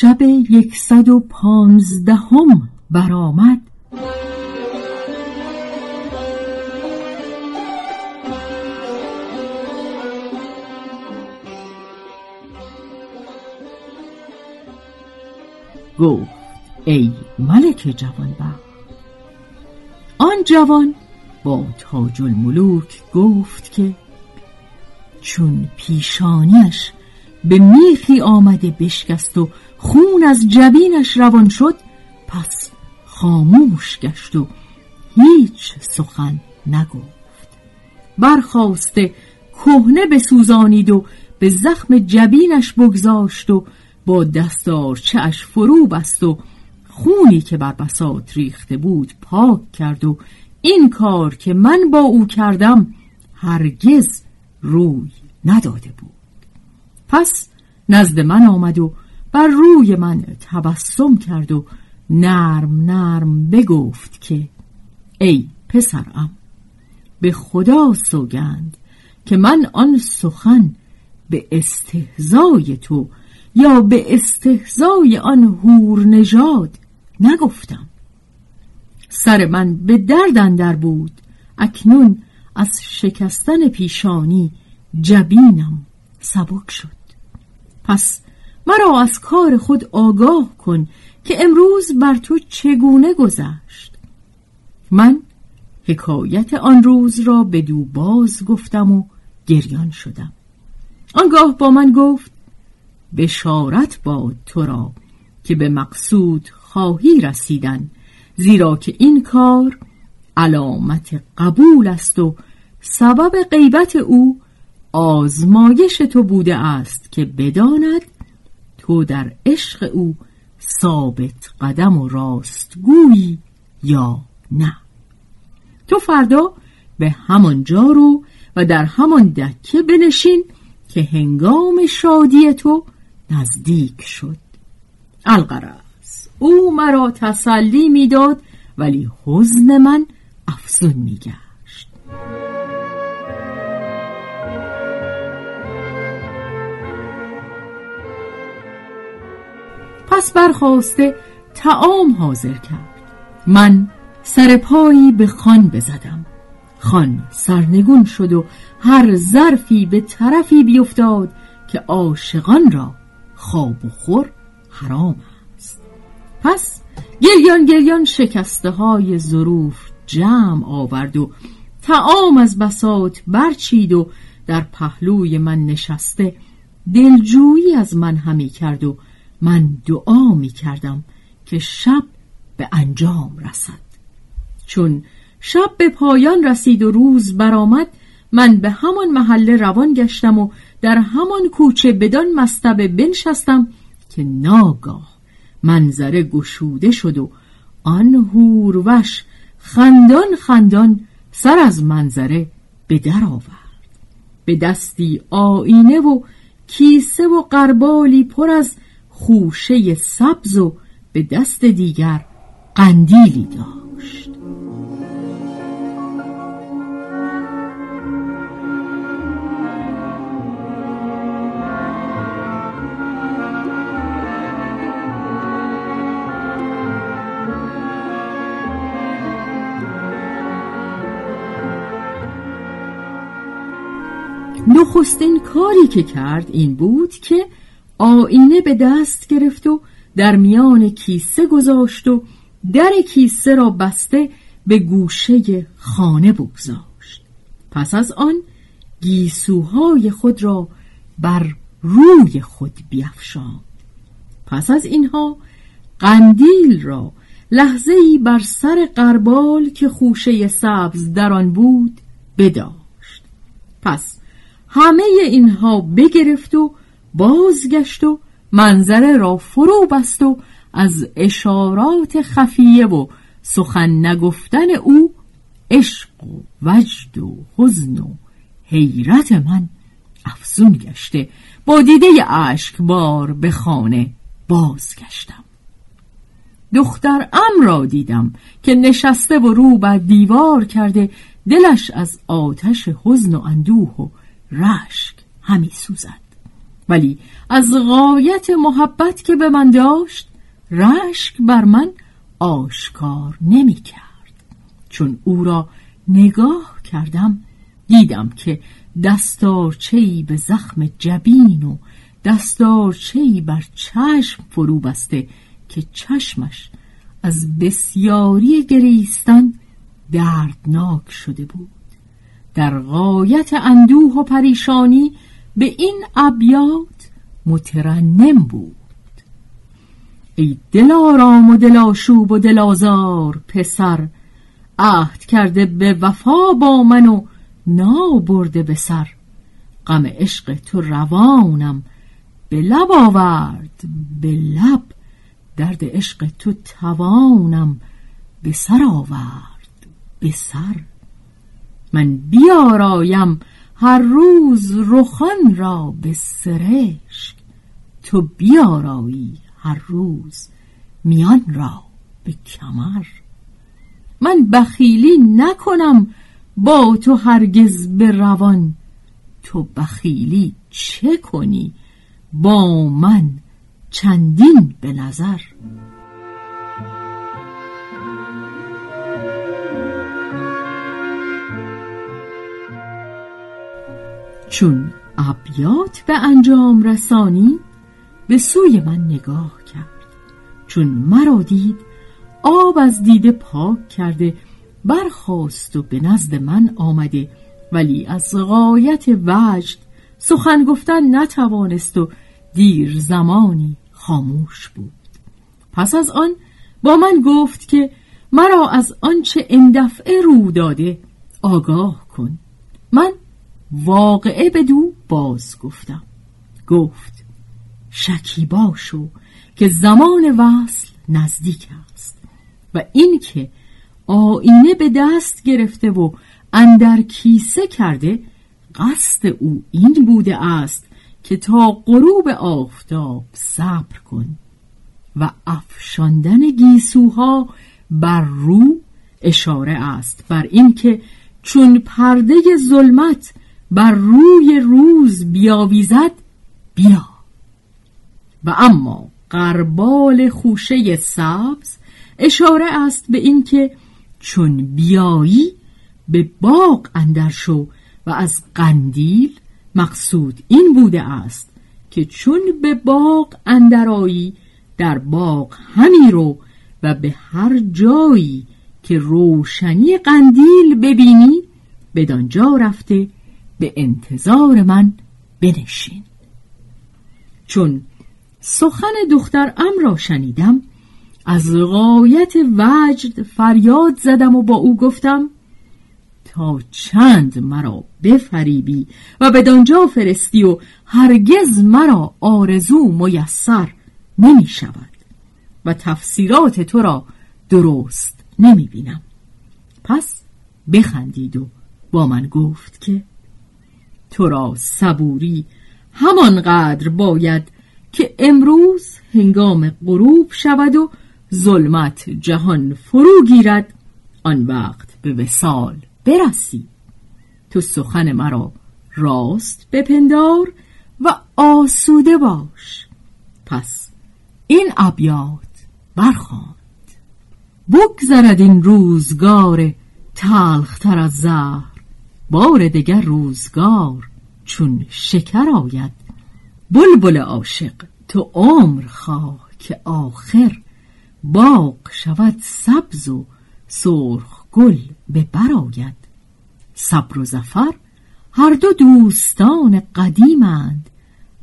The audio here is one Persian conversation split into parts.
شب یکصد و پانزدهم برآمد. گفت ای ملک جوان آن جوان با تاج الملوک گفت که چون پیشانیش به میخی آمده بشکست و خون از جبینش روان شد پس خاموش گشت و هیچ سخن نگفت. برخواسته کهنه بسوزانید و به زخم جبینش بگذاشت و با دستارچهاش فرو بست و خونی که بر بساط ریخته بود پاک کرد و این کار که من با او کردم هرگز روی نداده بود. پس نزد من آمد و بر روی من تبسم کرد و نرم نرم بگفت که ای پسرم به خدا سوگند که من آن سخن به استهزای تو یا به استهزای آن هور نژاد نگفتم. سر من به درد اندر بود اکنون از شکستن پیشانی جبینم سبک شد. پس مرا از کار خود آگاه کن که امروز بر تو چگونه گذشت. من حکایت آن روز را به دو باز گفتم و گریان شدم. آنگاه با من گفت بشارت باد تو را که به مقصود خواهی رسیدن زیرا که این کار علامت قبول است و سبب غیبت او آزمایش تو بوده است که بداند تو در عشق او ثابت قدم و راستگویی یا نه. تو فردا به همان جا رو و در همان دکه بنشین که هنگام شادی تو نزدیک شد. القرص او مرا تسلی می‌داد ولی حزن من افزون میگه پس برخواسته تعام حاضر کرد. من سر پایی به خان بزدم. خان سرنگون شد و هر ظرفی به طرفی بیفتاد که عاشقان را خواب و خور حرام است. پس گریان گریان شکسته های ظروف جمع آورد و تعام از بسات برچید و در پهلوی من نشسته دلجویی از من همی کرد و من دعا می کردم که شب به انجام رسد. چون شب به پایان رسید و روز برآمد من به همان محله روان گشتم و در همان کوچه بدان مستبه بنشستم که ناگاه منظره گشوده شد و آن هوروش خندان خندان سر از منظره به در آورد. به دستی آینه و کیسه و قربالی پر از خوشه سبز و به دست دیگر قندیلی داشت. نخستین کاری که کرد این بود که آینه به دست گرفت و در میان کیسه گذاشت و در کیسه را بسته به گوشه خانه بگذاشت. پس از آن گیسوهای خود را بر روی خود بیافشاند پس از اینها قندیل را لحظه ای بر سر قربال که خوشه سبز در آن بود بداشت. پس همه اینها بگرفت و بازگشت و منظره را فرو بست و از اشارات خفیه و سخن نگفتن او عشق و وجد و حزن و حیرت من افزون گشته. با دیده بار به خانه بازگشتم. دختر ام را دیدم که نشسته و رو بر دیوار کرده دلش از آتش حزن و اندوه و رشک همی سوزد. ولی از غایت محبت که به من داشت رشک بر من آشکار نمی کرد چون او را نگاه کردم دیدم که دستارچهی به زخم جبین و دستارچهی بر چشم فرو بسته که چشمش از بسیاری گریستن دردناک شده بود. در غایت اندوه و پریشانی به این ابیات مترنم بود. ای دلارام و دلاشوب و دلازار پسر عهد کرده به وفا با من و نا برده به سر. غم عشق تو روانم به لب آورد به لب. درد عشق تو توانم به سر آورد به سر. من بیارایم هر روز رخان را به سرشک. تو بیارایی هر روز میان را به کمر. من بخیلی نکنم با تو هرگز به روان. تو بخیلی چه کنی با من چندین به نظر؟ چون ابیات به انجام رسانی به سوی من نگاه کرد. چون مرا دید آب از دیده پاک کرده برخواست و به نزد من آمده. ولی از غایت وجد سخن گفتن نتوانست و دیر زمانی خاموش بود. پس از آن با من گفت که مرا از آنچه اندفعه رو داده آگاه کن. من واقعه به دو باز گفتم. گفت شکی باشو که زمان وصل نزدیک است و اینکه آینه به دست گرفته و اندر کیسه کرده قصد او این بوده است که تا غروب آفتاب صبر کن و افشاندن گیسوها بر رو اشاره است بر اینکه چون پرده ظلمت بر روی روز بیاویزد بیا. و اما قربال خوشه سبز اشاره است به اینکه چون بیایی به باغ اندر شو و از قندیل مقصود این بوده است که چون به باغ اندرایی در باغ همی رو و به هر جایی که روشنی قندیل ببینی بدانجا رفته به انتظار من بنشین. چون سخن دختر ام را شنیدم از غایت وجد فریاد زدم و با او گفتم تا چند مرا بفریبی و به دانجا فرستی و هرگز مرا آرزو میسر نمی شود و تفسیرات تو را درست نمی بینم. پس بخندید و با من گفت که تو را صبوری. همانقدر باید که امروز هنگام غروب شود و ظلمت جهان فرو گیرد آن وقت به وسال برسی. تو سخن مرا راست بپندار و آسوده باش. پس این ابیات برخواند. بگذرد این روزگار تلختر از زهر. بار دگر روزگار چون شکر آید. بلبل عاشق تو عمر خواه که آخر باغ شود سبز و سرخ گل به برآید صبر و زفر هر دو دوستان قدیمند.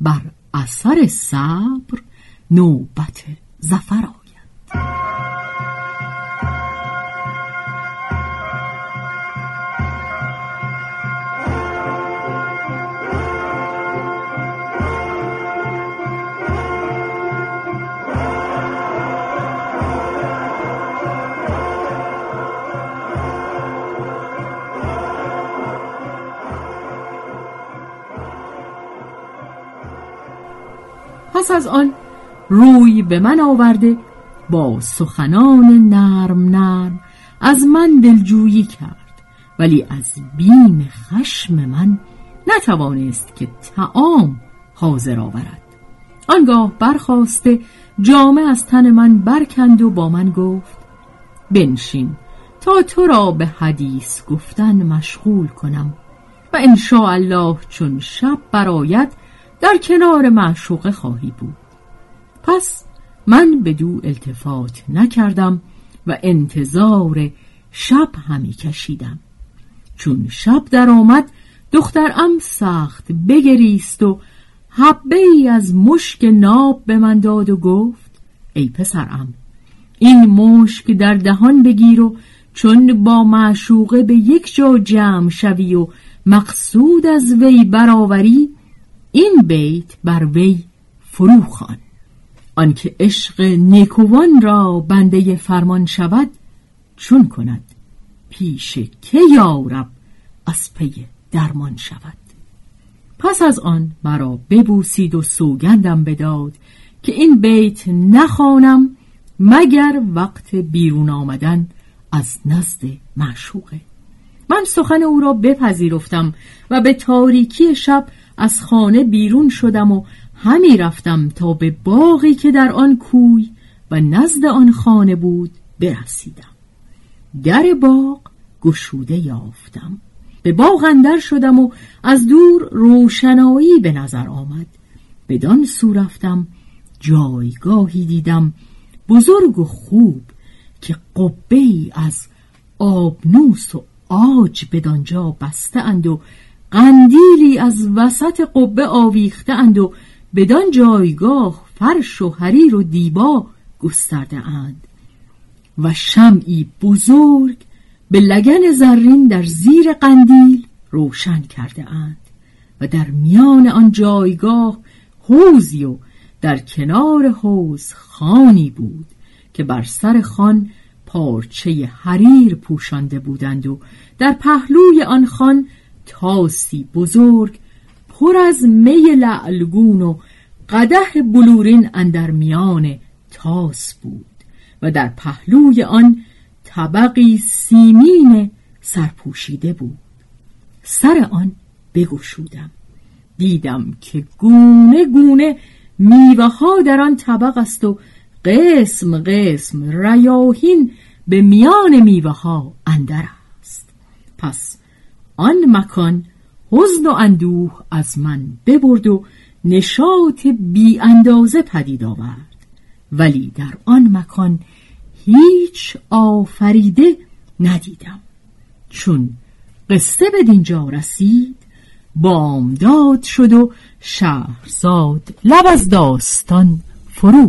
بر اثر صبر نوبت زفر آید. پس از آن روی به من آورده با سخنان نرم نرم از من دلجویی کرد ولی از بیم خشم من نتوانست که تعام حاضر آورد. آنگاه برخواسته جامه از تن من برکند و با من گفت بنشین تا تو را به حدیث گفتن مشغول کنم و ان الله چون شب براید در کنار معشوقه خواهی بود. پس من به دو التفات نکردم و انتظار شب همی کشیدم. چون شب در آمد دخترم سخت بگریست و حبه ای از مشک ناب به من داد و گفت ای پسرم این مشک در دهان بگیر و چون با معشوقه به یک جا جمع شوی و مقصود از وی برآوری این بیت بر وی فرو خوان آنکه عشق نیکوان را بنده فرمان شود چون کند پیش که یارب از پی درمان شود. پس از آن مرا ببوسید و سوگندم بداد که این بیت نخوانم مگر وقت بیرون آمدن از نزد معشوقه. من سخن او را بپذیرفتم و به تاریکی شب از خانه بیرون شدم و همی رفتم تا به باغی که در آن کوی و نزد آن خانه بود برسیدم. در باغ گشوده یافتم. به باغ اندر شدم و از دور روشنایی به نظر آمد. بدان سو رفتم جایگاهی دیدم بزرگ و خوب که قبه از آبنوس و عاج بدانجا بسته اند و قندیلی از وسط قبه آویخته اند و بدان جایگاه فرش و حریر و دیبا گسترده اند و شمعی بزرگ به لگن زرین در زیر قندیل روشن کرده اند و در میان آن جایگاه حوزی و در کنار حوز خانی بود که بر سر خان پارچه حریر پوشانده بودند و در پهلوی آن خان تاسی بزرگ پر از می لعلگون و قده بلورین اندر میان تاس بود و در پهلوی آن طبقی سیمین سرپوشیده بود. سر آن بگشودم. دیدم که گونه گونه میوه ها در آن طبق است و قسم قسم ریاهین به میان میوه ها اندر است. پس آن مکان حزن و اندوه از من ببرد و نشاط بی اندازه پدید آورد. ولی در آن مکان هیچ آفریده ندیدم. چون قصه به دینجا رسید بامداد شد و شهرزاد لب از داستان فرو